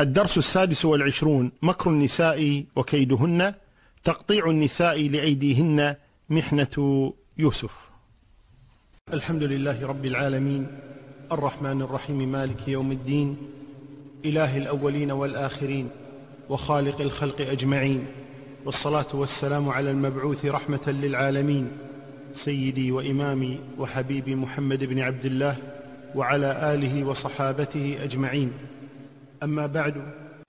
الدرس السادس والعشرون مكر النساء وكيدهن تقطيع النساء لأيديهن محنة يوسف. الحمد لله رب العالمين الرحمن الرحيم مالك يوم الدين إله الأولين والآخرين وخالق الخلق أجمعين والصلاة والسلام على المبعوث رحمة للعالمين سيدي وإمامي وحبيبي محمد بن عبد الله وعلى آله وصحابته أجمعين. أما بعد.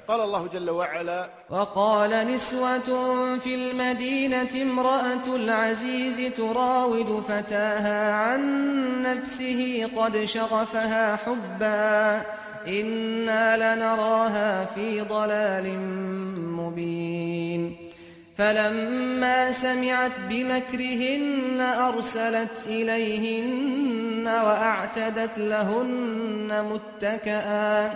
قال الله جل وعلا وقال نسوة في المدينة امرأة العزيز تراود فتاها عن نفسه قد شغفها حبا. إنا لنراها في ضلال مبين. فلما سمعت بمكرهن أرسلت إليهن وأعتدت لهن متكئا.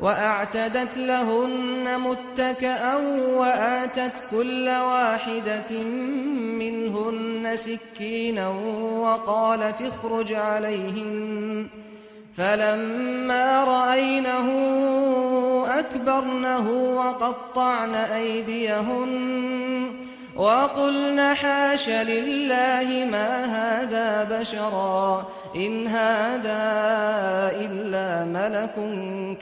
وأعتدت لهن متكأ وآتت كل واحدة منهن سكينا وقالت اخرج عليهن. فلما رأينه أكبرنه وقطعن أيديهن. وقلن حاش لله ما هذا بشرا إن هذا إلا ملك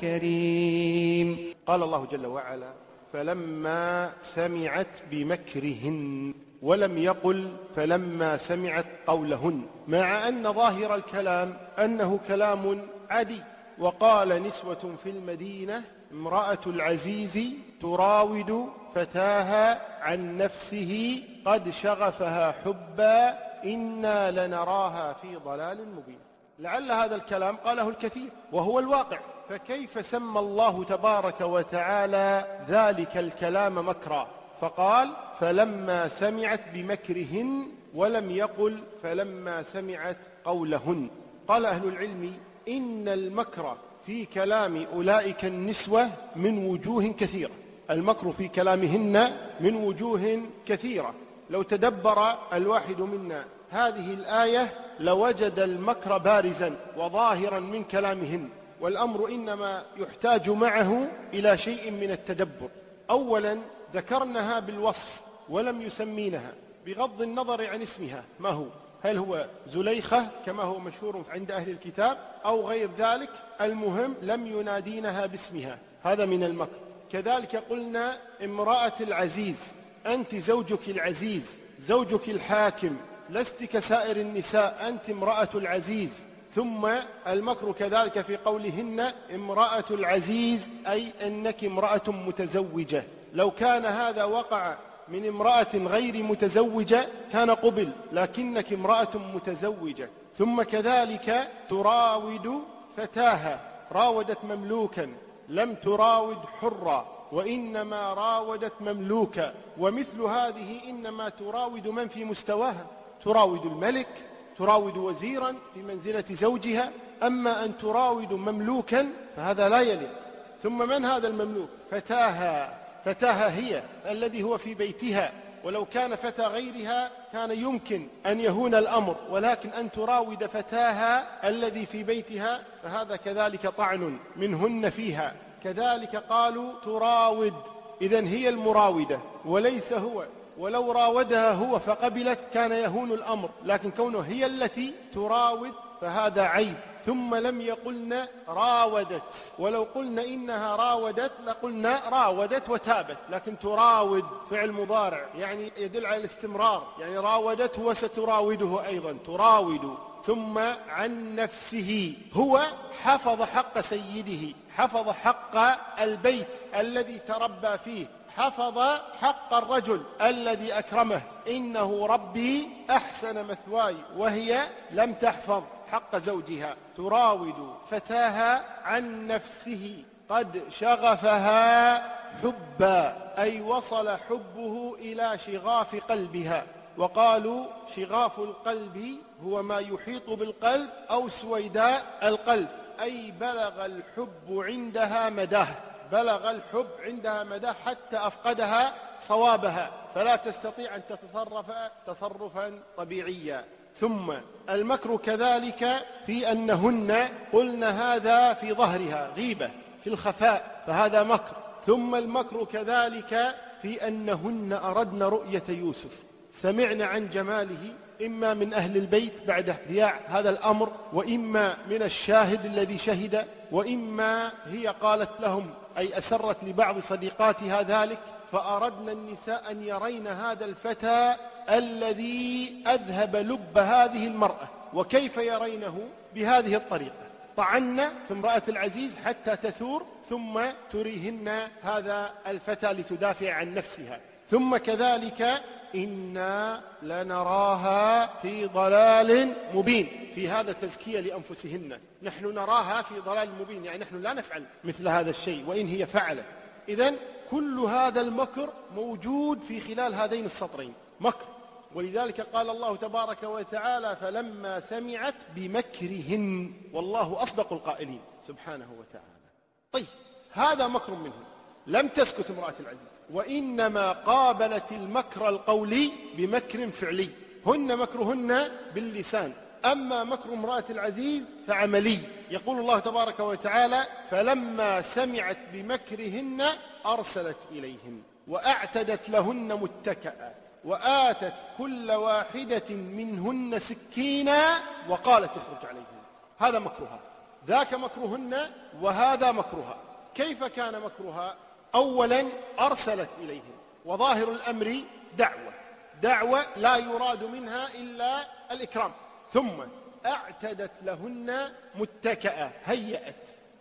كريم. قال الله جل وعلا فلما سمعت بمكرهن ولم يقل فلما سمعت قولهن. مع أن ظاهر الكلام أنه كلام عادي وقال نسوة في المدينة امرأة العزيز تراود فتاها عن نفسه قد شغفها حبا إنا لنراها في ضلال مبين. لعل هذا الكلام قاله الكثير وهو الواقع. فكيف سمى الله تبارك وتعالى ذلك الكلام مكرا؟ فقال فلما سمعت بمكرهن ولم يقل فلما سمعت قولهن. قال أهل العلم إن المكر في كلام أولئك النسوة من وجوه كثيرة. المكر في كلامهن من وجوه كثيرة. لو تدبر الواحد منا هذه الآية لوجد المكر بارزا وظاهرا من كلامهن والأمر إنما يحتاج معه إلى شيء من التدبر. أولا ذكرنها بالوصف ولم يسمينها بغض النظر عن اسمها. ما هو؟ هل هو زليخة كما هو مشهور عند أهل الكتاب أو غير ذلك؟ المهم لم ينادينها باسمها. هذا من المكر. كذلك قلنا امرأة العزيز أنت زوجك العزيز زوجك الحاكم لست كسائر النساء أنت امرأة العزيز. ثم المكر كذلك في قولهن امرأة العزيز أي أنك امرأة متزوجة. لو كان هذا وقع من امرأة غير متزوجة كان قبل لكنك امرأة متزوجة. ثم كذلك تراود فتاها راودت مملوكا. لم تراود حرا وإنما راودت مملوكا. ومثل هذه إنما تراود من في مستواها. تراود الملك تراود وزيرا في منزلة زوجها. أما أن تراود مملوكا فهذا لا يليق. ثم من هذا المملوك؟ فتاها فتاها هي الذي هو في بيتها. ولو كان فتى غيرها كان يمكن أن يهون الأمر ولكن أن تراود فتاها الذي في بيتها فهذا كذلك طعن منهن فيها. كذلك قالوا تراود. إذا هي المراودة وليس هو. ولو راودها هو فقبلت كان يهون الأمر لكن كونه هي التي تراود فهذا عيب. ثم لم يقلن راودت. ولو قلنا إنها راودت لقلنا راودت وتابت. لكن تراود فعل مضارع يعني يدل على الاستمرار. يعني راودته وستراوده أيضا. تراود ثم عن نفسه. هو حفظ حق سيده حفظ حق البيت الذي تربى فيه. حفظ حق الرجل الذي أكرمه. إنه ربي أحسن مثواي وهي لم تحفظ حق زوجها. تراود فتاها عن نفسه. قد شغفها حبا أي وصل حبه إلى شغاف قلبها. وقالوا شغاف القلب هو ما يحيط بالقلب أو سويداء القلب أي بلغ الحب عندها مداه. بلغ الحب عندها مداه حتى أفقدها صوابها. فلا تستطيع أن تتصرف تصرفا طبيعيا. ثم المكر كذلك في أنهن قلن هذا في ظهرها غيبة في الخفاء فهذا مكر. ثم المكر كذلك في أنهن أردن رؤية يوسف. سمعن عن جماله إما من أهل البيت بعد اذياع هذا الأمر وإما من الشاهد الذي شهد وإما هي قالت لهم أي أسرت لبعض صديقاتها ذلك فأردن النساء أن يرين هذا الفتى الذي أذهب لب هذه المرأة وكيف يرينه بهذه الطريقة؟ طعن في امرأة العزيز حتى تثور ثم تريهن هذا الفتى لتدافع عن نفسها. ثم كذلك إنا لنراها في ضلال مبين. في هذا التزكية لأنفسهن. نحن نراها في ضلال مبين. يعني نحن لا نفعل مثل هذا الشيء وإن هي فعلت. إذا كل هذا المكر موجود في خلال هذين السطرين. مكر. ولذلك قال الله تبارك وتعالى فلما سمعت بمكرهن والله أصدق القائلين. سبحانه وتعالى. طيب هذا مكر منهم لم تسكت امرأة العزيز. وإنما قابلت المكر القولي بمكر فعلي. هن مكرهن باللسان. أما مكر امرأة العزيز فعملي. يقول الله تبارك وتعالى فلما سمعت بمكرهن أرسلت إليهن وأعتدت لهن متكأ وآتت كل واحدة منهن سكينا وقالت اخرج عليهن. هذا مكرها. ذاك مكرهن وهذا مكرها. كيف كان مكرها؟ أولا أرسلت إليهم وظاهر الأمر دعوة. دعوة لا يراد منها إلا الإكرام. ثم أعتدت لهن متكأة هيأت.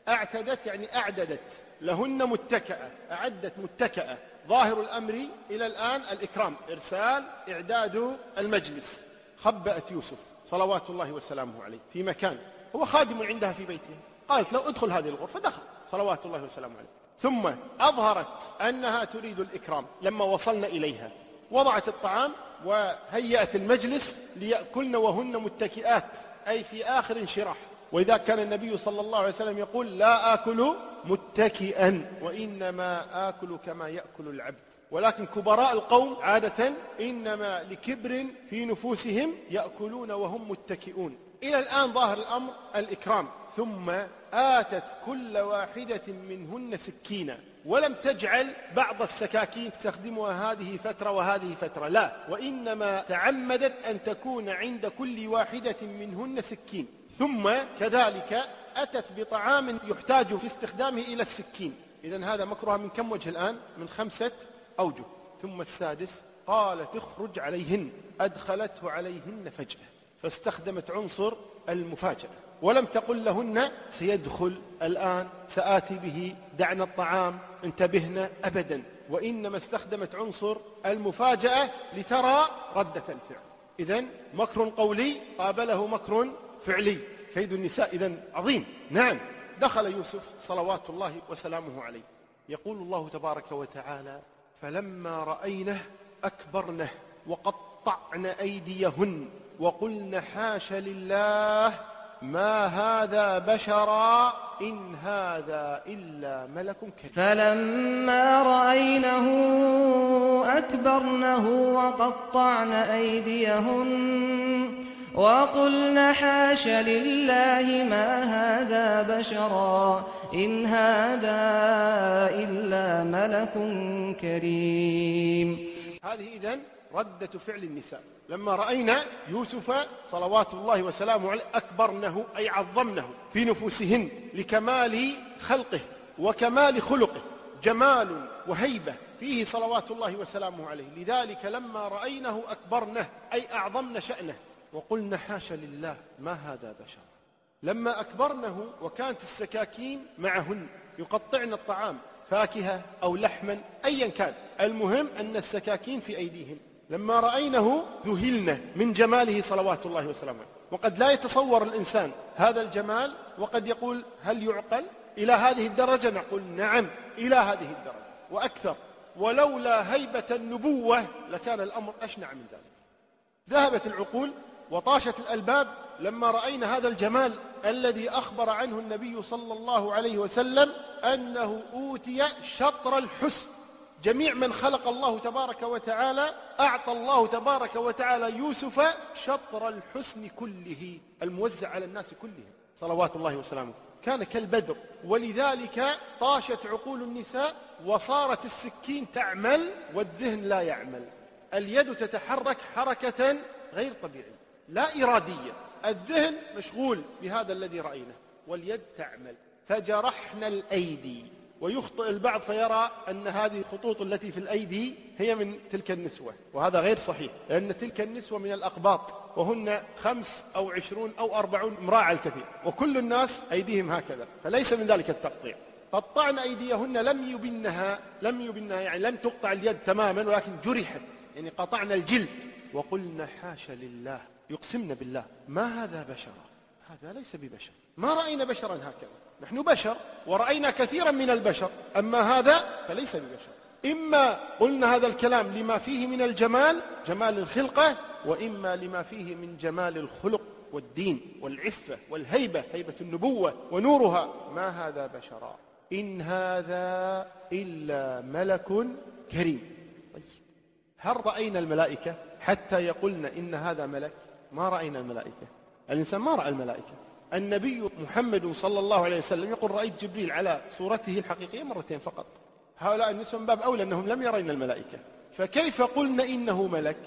أعتدت يعني أعددت. لهن متكأة أعدت متكأة. ظاهر الأمر إلى الآن الإكرام إرسال إعداد المجلس. خبأت يوسف صلوات الله وسلامه عليه في مكان هو خادم عندها في بيته. قالت لو ادخل هذه الغرفة دخل صلوات الله وسلامه عليه. ثم أظهرت أنها تريد الإكرام لما وصلنا إليها. وضعت الطعام وهيأت المجلس ليأكلن وهن متكئات أي في آخر انشراح. وإذا كان النبي صلى الله عليه وسلم يقول لا آكل متكئا وإنما آكل كما يأكل العبد. ولكن كبراء القوم عادة إنما لكبر في نفوسهم يأكلون وهم متكئون. إلى الآن ظاهر الأمر الإكرام ثم آتت كل واحدة منهن سكينا ولم تجعل بعض السكاكين تستخدمها هذه فترة وهذه فترة لا وإنما تعمدت أن تكون عند كل واحدة منهن سكين. ثم كذلك أتت بطعام يحتاج في استخدامه إلى السكين. إذا هذا مكرها من كم وجه الآن؟ من خمسة أوجه. ثم السادس قالت اخرج عليهن أدخلته عليهن فجأة فاستخدمت عنصر المفاجأة. ولم تقل لهن سيدخل الآن سآتي به دعنا الطعام انتبهنا أبدا. وإنما استخدمت عنصر المفاجأة لترى ردة الفعل. إذا مكر قولي قابله مكر فعلي. كيد النساء إذا عظيم. نعم. دخل يوسف صلوات الله وسلامه عليه. يقول الله تبارك وتعالى فلما رأينه أكبرنه وقطعن أيديهن وقلن حاش لله ما هذا بشرا إن هذا إلا ملك كريم. فلما رأينه أكبرنه وقطعن أيديهن وقلن حاش لله ما هذا بشرا إن هذا إلا ملك كريم. هذه إذن ردة فعل النساء. لما رأينا يوسف صلوات الله وسلامه عليه أكبرنه أي عظمنه في نفوسهن لكمال خلقه وكمال خلقه جمال وهيبة فيه صلوات الله وسلامه عليه. لذلك لما رأينه أكبرنه أي أعظمن شأنه وقلنا حاش لله ما هذا بشر؟ لما أكبرنه وكانت السكاكين معهن يقطعن الطعام فاكهة أو لحما أيا كان. المهم أن السكاكين في أيديهن. لما رأينه ذهلنا من جماله صلوات الله وسلامه. وقد لا يتصور الإنسان هذا الجمال وقد يقول هل يعقل؟ إلى هذه الدرجة نقول نعم إلى هذه الدرجة. وأكثر ولولا هيبة النبوة لكان الأمر أشنع من ذلك. ذهبت العقول وطاشت الألباب لما رأينا هذا الجمال الذي أخبر عنه النبي صلى الله عليه وسلم أنه أوتي شطر الحسن. جميع من خلق الله تبارك وتعالى أعطى الله تبارك وتعالى يوسف شطر الحسن كله الموزع على الناس كلهم. صلوات الله وسلامه. كان كالبدر. ولذلك طاشت عقول النساء وصارت السكين تعمل والذهن لا يعمل. اليد تتحرك حركة غير طبيعية لا إرادية. الذهن مشغول بهذا الذي رأيناه. واليد تعمل. فجرحنا الأيدي. ويخطئ البعض فيرى أن هذه الخطوط التي في الأيدي هي من تلك النسوة وهذا غير صحيح لأن تلك النسوة من الأقباط وهن خمس أو عشرون أو أربعون امرأة على الكثير وكل الناس أيديهم هكذا فليس من ذلك التقطيع. قطعن أيديهن لم يبنها لم يبنها يعني لم تقطع اليد تماما ولكن جرحت يعني قطعنا الجلد. وقلنا حاشا لله يقسمن بالله ما هذا بشر؟ هذا ليس ببشر. ما رأينا بشرا هكذا. نحن بشر ورأينا كثيرا من البشر. أما هذا فليس ببشر. إما قلنا هذا الكلام لما فيه من الجمال جمال الخلقة وإما لما فيه من جمال الخلق والدين والعفة والهيبة هيبة النبوة ونورها. ما هذا بشرا؟ إن هذا إلا ملك كريم. طيب. هل رأينا الملائكة؟ حتى يقولن إن هذا ملك. ما رأينا الملائكة. الإنسان ما رأى الملائكة. النبي محمد صلى الله عليه وسلم يقول رأيت جبريل على صورته الحقيقية مرتين فقط. هؤلاء النسوة من باب أولى أنهم لم يرين الملائكة. فكيف قلنا إنه ملك؟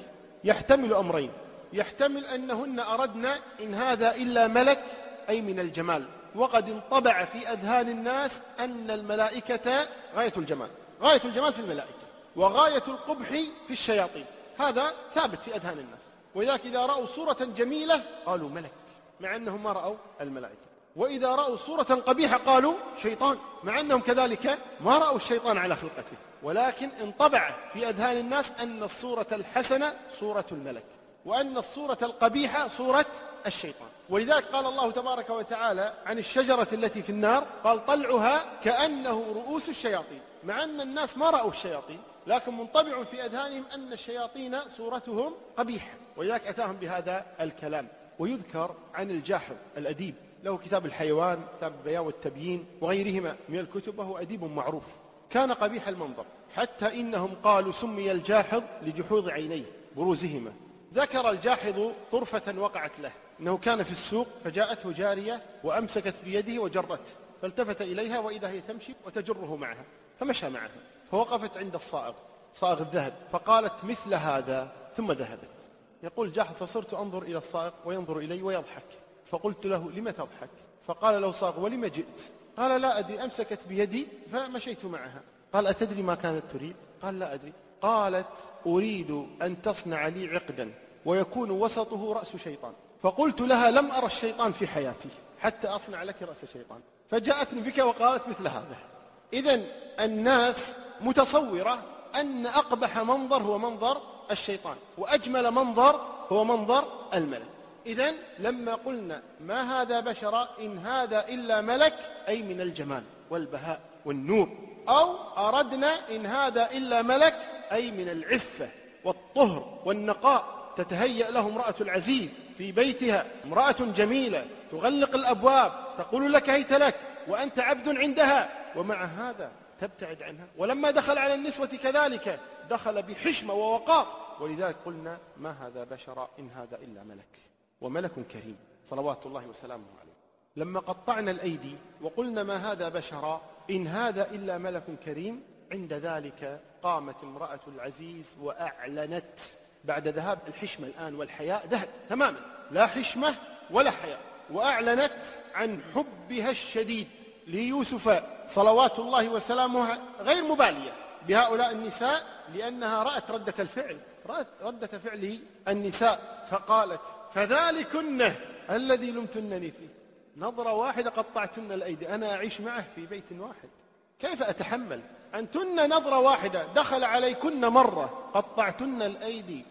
يحتمل أمرين. يحتمل أنهن أردن إن هذا إلا ملك أي من الجمال. وقد انطبع في أذهان الناس أن الملائكة غاية الجمال. غاية الجمال في الملائكة. وغاية القبح في الشياطين. هذا ثابت في أذهان الناس. ولذلك إذا رأوا صورة جميلة قالوا ملك. مع أنهم ما رأوا الملائكة. وإذا رأوا صورة قبيحة قالوا شيطان. مع أنهم كذلك ما رأوا الشيطان على خلقته. ولكن انطبع في أذهان الناس أن الصورة الحسنة صورة الملك. وأن الصورة القبيحة صورة الشيطان. ولذلك قال الله تبارك وتعالى عن الشجرة التي في النار قال طلعها كأنه رؤوس الشياطين. مع أن الناس ما رأوا الشياطين لكن منطبع في أذهانهم أن الشياطين صورتهم قبيحة ولذلك أتاهم بهذا الكلام. ويذكر عن الجاحظ الأديب له كتاب الحيوان كتاب البيان والتبيين وغيرهما من الكتب وهو أديب معروف. كان قبيح المنظر حتى إنهم قالوا سمي الجاحظ لجحوظ عينيه بروزهما. ذكر الجاحظ طرفة وقعت له إنه كان في السوق فجاءته جارية وأمسكت بيده وجرته فالتفت إليها وإذا هي تمشي وتجره معها فمشى معها. فوقفت عند الصائغ صائغ الذهب فقالت مثل هذا ثم ذهبت. يقول جاحظ فصرت أنظر إلى الصائغ وينظر إلي ويضحك. فقلت له لم تضحك؟ فقال له صاغ ولم جئت؟ قال لا أدري أمسكت بيدي فمشيت معها. قال أتدري ما كانت تريد؟ قال لا أدري. قالت أريد أن تصنع لي عقدا ويكون وسطه رأس شيطان. فقلت لها لم أرى الشيطان في حياتي حتى أصنع لك رأس شيطان. فجاءتني بك وقالت مثل هذا. إذا الناس متصورة أن أقبح منظر هو منظر الشيطان وأجمل منظر هو منظر الملك. إذا لما قلنا ما هذا بشرا إن هذا إلا ملك أي من الجمال والبهاء والنور. أو أردنا إن هذا إلا ملك أي من العفة والطهر والنقاء. تتهيأ له امرأة العزيز في بيتها امرأة جميلة تغلق الأبواب تقول لك هيت لك وأنت عبد عندها. ومع هذا تبتعد عنها. ولما دخل على النسوة كذلك دخل بحشمة ووقار. ولذلك قلنا ما هذا بشر إن هذا إلا ملك. وملك كريم صلوات الله وسلامه عليه. لما قطعنا الأيدي وقلنا ما هذا بشر إن هذا إلا ملك كريم. عند ذلك قامت امرأة العزيز وأعلنت. بعد ذهاب الحشمة الآن والحياء ذهب تماما. لا حشمة ولا حياء. وأعلنت عن حبها الشديد. ليوسف صلوات الله وسلامه غير مبالية بهؤلاء النساء لأنها رأت ردة الفعل رأت ردة فعل النساء فقالت فذلكن الذي لمتنني فيه. نظرة واحدة قطعتن الأيدي أنا أعيش معه في بيت واحد. كيف أتحمل؟ أنتن نظرة واحدة دخل عليكن مرة. قطعتن الأيدي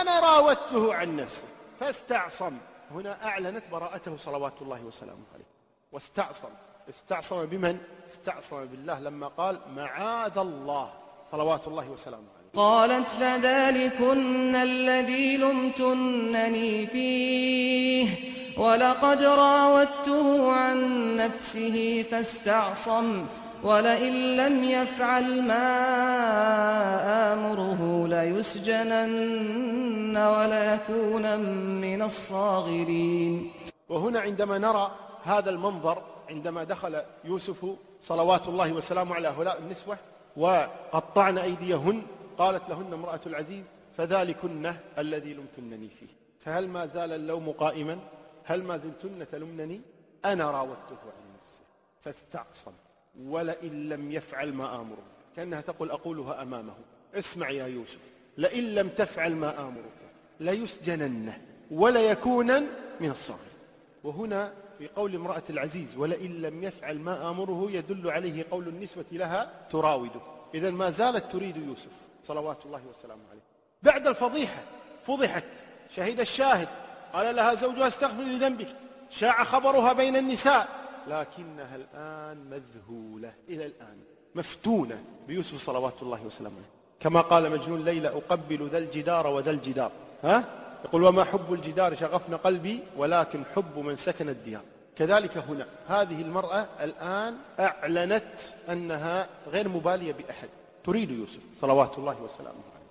أنا راودته عن نفسه فاستعصم. هنا أعلنت براءته صلوات الله وسلامه عليه. واستعصم. استعصم بمن؟ استعصم بالله لما قال معاذ الله صلوات الله وسلامه عليه. قالت فذلكن الذي لمتنني فيه ولقد راودته عن نفسه فاستعصم ولئن لم يفعل ما آمره ليسجنن وليكون من الصاغرين. وهنا عندما نرى هذا المنظر عندما دخل يوسف صلوات الله وسلامه على هؤلاء النسوة وقطعن أيديهن قالت لهن امرأة العزيز فذلكن الذي لمتنني فيه. فهل ما زال اللوم قائما؟ هل ما زلتن تلمنني؟ أنا راودته عن نفسه فاستعصم ولئن لم يفعل ما آمره كأنها تقول أقولها أمامه اسمع يا يوسف لئن لم تفعل ما آمرك ليسجنن وليكونن من الصاغرين. وهنا في قول امرأة العزيز ولئن لم يفعل ما آمره يدل عليه قول النسوة لها تراوده. إذا ما زالت تريد يوسف صلوات الله وسلامه عليه. بعد الفضيحة فضحت شهد الشاهد قال لها زوجها استغفر لذنبك. شاع خبرها بين النساء لكنها الآن مذهولة. إلى الآن مفتونة بيوسف صلوات الله وسلامه عليه. كما قال مجنون ليلى أقبل ذا الجدار وذا الجدار. ها؟ يقول وما حب الجدار شغفن قلبي ولكن حب من سكن الديار. كذلك هنا هذه المرأة الآن أعلنت أنها غير مبالية بأحد. تريد يوسف صلوات الله وسلامه عليه.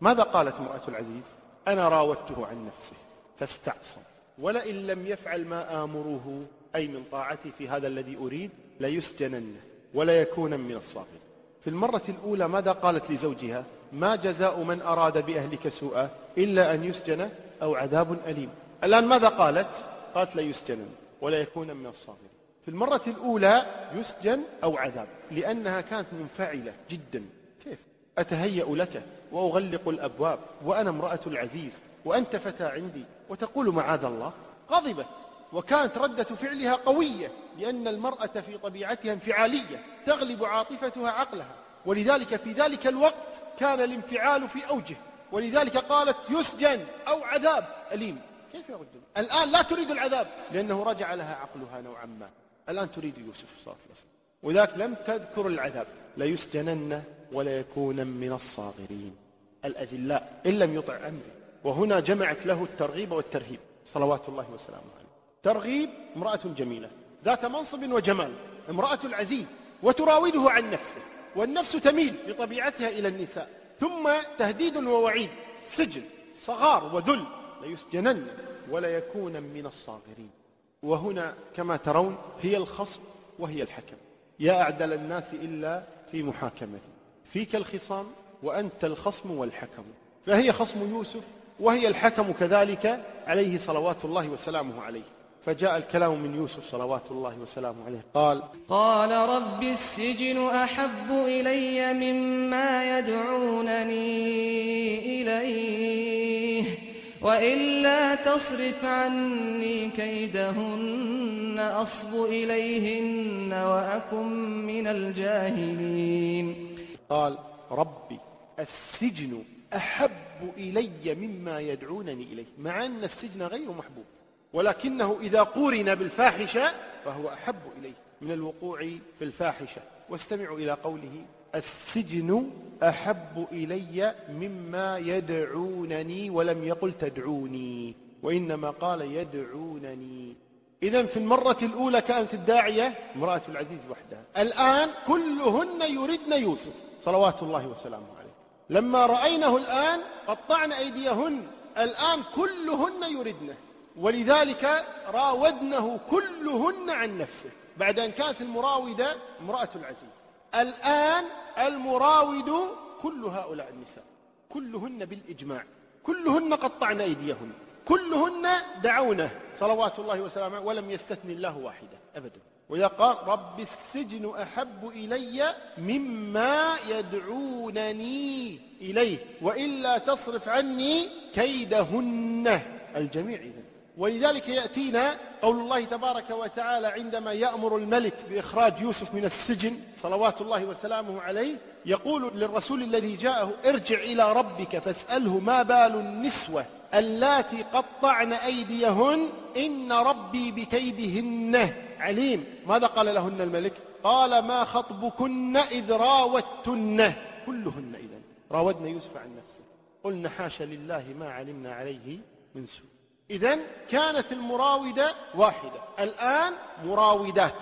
ماذا قالت امرأة العزيز؟ أنا راودته عن نفسه فاستعصم. ولئن لم يفعل ما آمره أي من طاعتي في هذا الذي أريد ليسجنن ولا يكون من الصاغرين. في المرة الأولى ماذا قالت لزوجها؟ ما جزاء من أراد بأهلك سوءا إلا أن يسجن أو عذاب أليم. الآن ماذا قالت؟ قالت لا يسجن ولا يكون من الصاغرين. في المرة الأولى يسجن أو عذاب لأنها كانت منفعلة جدا. كيف؟ أتهيأ لك وأغلق الأبواب وأنا امرأة العزيز وأنت فتى عندي وتقول معاذ الله؟ غضبت. وكانت ردة فعلها قوية لأن المرأة في طبيعتها انفعالية تغلب عاطفتها عقلها. ولذلك في ذلك الوقت كان الانفعال في أوجه ولذلك قالت يسجن أو عذاب أليم. كيف يرد الآن لا تريد العذاب. لأنه رجع لها عقلها نوعا ما. الآن تريد يوسف صلى الله عليه وسلم. وذلك لم تذكر العذاب. ليسجنن ولا يكون من الصاغرين. الأذلاء إن لم يطع أمري. وهنا جمعت له الترغيب والترهيب. صلوات الله وسلامه عليه. ترغيب امرأة جميلة. ذات منصب وجمال. امرأة العزيز. وتراوده عن نفسه. والنفس تميل بطبيعتها إلى النساء. ثم تهديد ووعيد سجن صغار وذل ليسجنن ولا يكون من الصاغرين. وهنا كما ترون هي الخصم وهي الحكم. يا أعدل الناس إلا في محاكمتي فيك الخصام وأنت الخصم والحكم. فهي خصم يوسف وهي الحكم كذلك عليه صلوات الله وسلامه عليه. فجاء الكلام من يوسف صلوات الله وسلامه عليه. قال قال رب السجن أحب إلي مما يدعونني إليه وإلا تصرف عني كيدهن أصب إليهن وأكن من الجاهلين. قال ربي السجن أحب إلي مما يدعونني إليه مع أن السجن غير محبوب. ولكنه إذا قورن بالفاحشة فهو أحب إليه من الوقوع في الفاحشة. واستمعوا إلى قوله السجن أحب إلي مما يدعونني ولم يقل تدعوني وإنما قال يدعونني. إذا في المرة الأولى كانت الداعية امرأة العزيز وحدها الآن كلهن يردن يوسف صلوات الله وسلامه عليه. لما رأينه الآن قطعن أيديهن. الآن كلهن يردنه. ولذلك راودنه كلهن عن نفسه. بعد أن كانت المراودة امرأة العزيز. الآن المراود كل هؤلاء النساء. كلهن بالإجماع. كلهن قطعن أيديهن. كلهن دعونه صلوات الله وسلامه ولم يستثني الله واحدة أبدا. وإذا قال رب السجن أحب إلي مما يدعونني إليه. وإلا تصرف عني كيدهن. الجميع إذن ولذلك يأتينا قول الله تبارك وتعالى عندما يأمر الملك بإخراج يوسف من السجن صلوات الله وسلامه عليه يقول للرسول الذي جاءه ارجع إلى ربك فاسأله ما بال النسوة اللاتي قطعن أيديهن إن ربي بكيدهن. عليم. ماذا قال لهن الملك؟ قال ما خطبكن إذ راوتن. كلهن إذن. راودن يوسف عن نفسه. قلنا حاشا لله ما علمنا عليه من سوء. إذا كانت المراودة واحدة. الآن مراودات.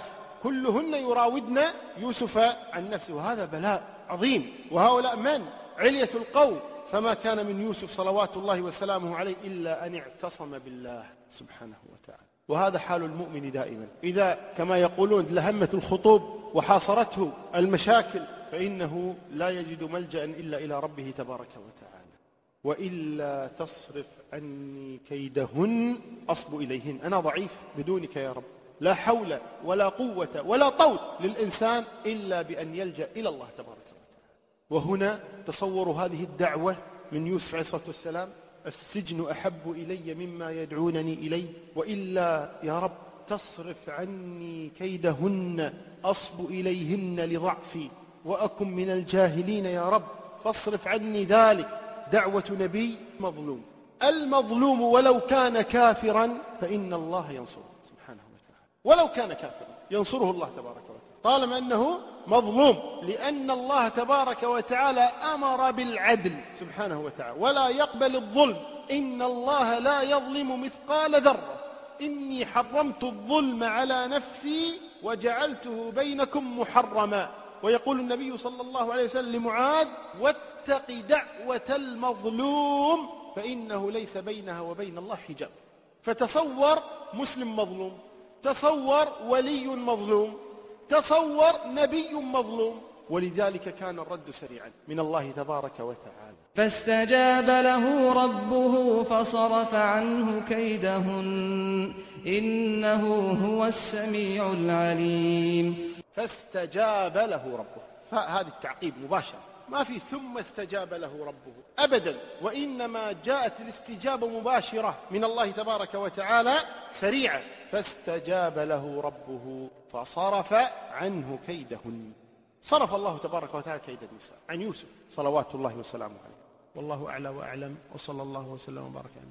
كلهن يراودن يوسف عن نفسه. وهذا بلاء عظيم. وهؤلاء من؟ علية القوم. فما كان من يوسف صلوات الله وسلامه عليه إلا أن اعتصم بالله سبحانه وتعالى. وهذا حال المؤمن دائما. إذا كما يقولون لهمت الخطوب وحاصرته المشاكل فإنه لا يجد ملجأ إلا إلى ربه تبارك وتعالى. وإلا تصرف عني كيدهن أصب إليهن. أنا ضعيف بدونك يا رب. لا حول ولا قوة ولا طول للإنسان إلا بأن يلجأ إلى الله تبارك وتعالى. وهنا تصوروا هذه الدعوة من يوسف عليه الصلاة والسلام السجن أحب إلي مما يدعونني إليه. وإلا يا رب تصرف عني كيدهن أصب إليهن لضعفي. وأكن من الجاهلين يا رب فاصرف عني ذلك. دعوة نبي مظلوم. المظلوم ولو كان كافرا فإن الله ينصره. سبحانه وتعالى. ولو كان كافرا ينصره الله تبارك وتعالى. طالما أنه مظلوم لأن الله تبارك وتعالى أمر بالعدل. سبحانه وتعالى. ولا يقبل الظلم. إن الله لا يظلم مثقال ذرة. إني حرمت الظلم على نفسي وجعلته بينكم محرما. ويقول النبي صلى الله عليه وسلم لمعاذ واتق دعوة المظلوم فإنه ليس بينها وبين الله حجاب. فتصور مسلم مظلوم تصور ولي مظلوم تصور نبي مظلوم ولذلك كان الرد سريعا من الله تبارك وتعالى. فاستجاب له ربه فصرف عنه كيدهن إنه هو السميع العليم. فاستجاب له ربه. هذه التعقيب مباشرة ما في ثم استجاب له ربه أبدا. وإنما جاءت الاستجابة مباشرة من الله تبارك وتعالى سريعا. فاستجاب له ربه فصرف عنه كيدهن. صرف الله تبارك وتعالى كيد النساء عن يوسف صلوات الله وسلامه عليه. والله أعلى وأعلم. وصلى الله وسلم وبارك على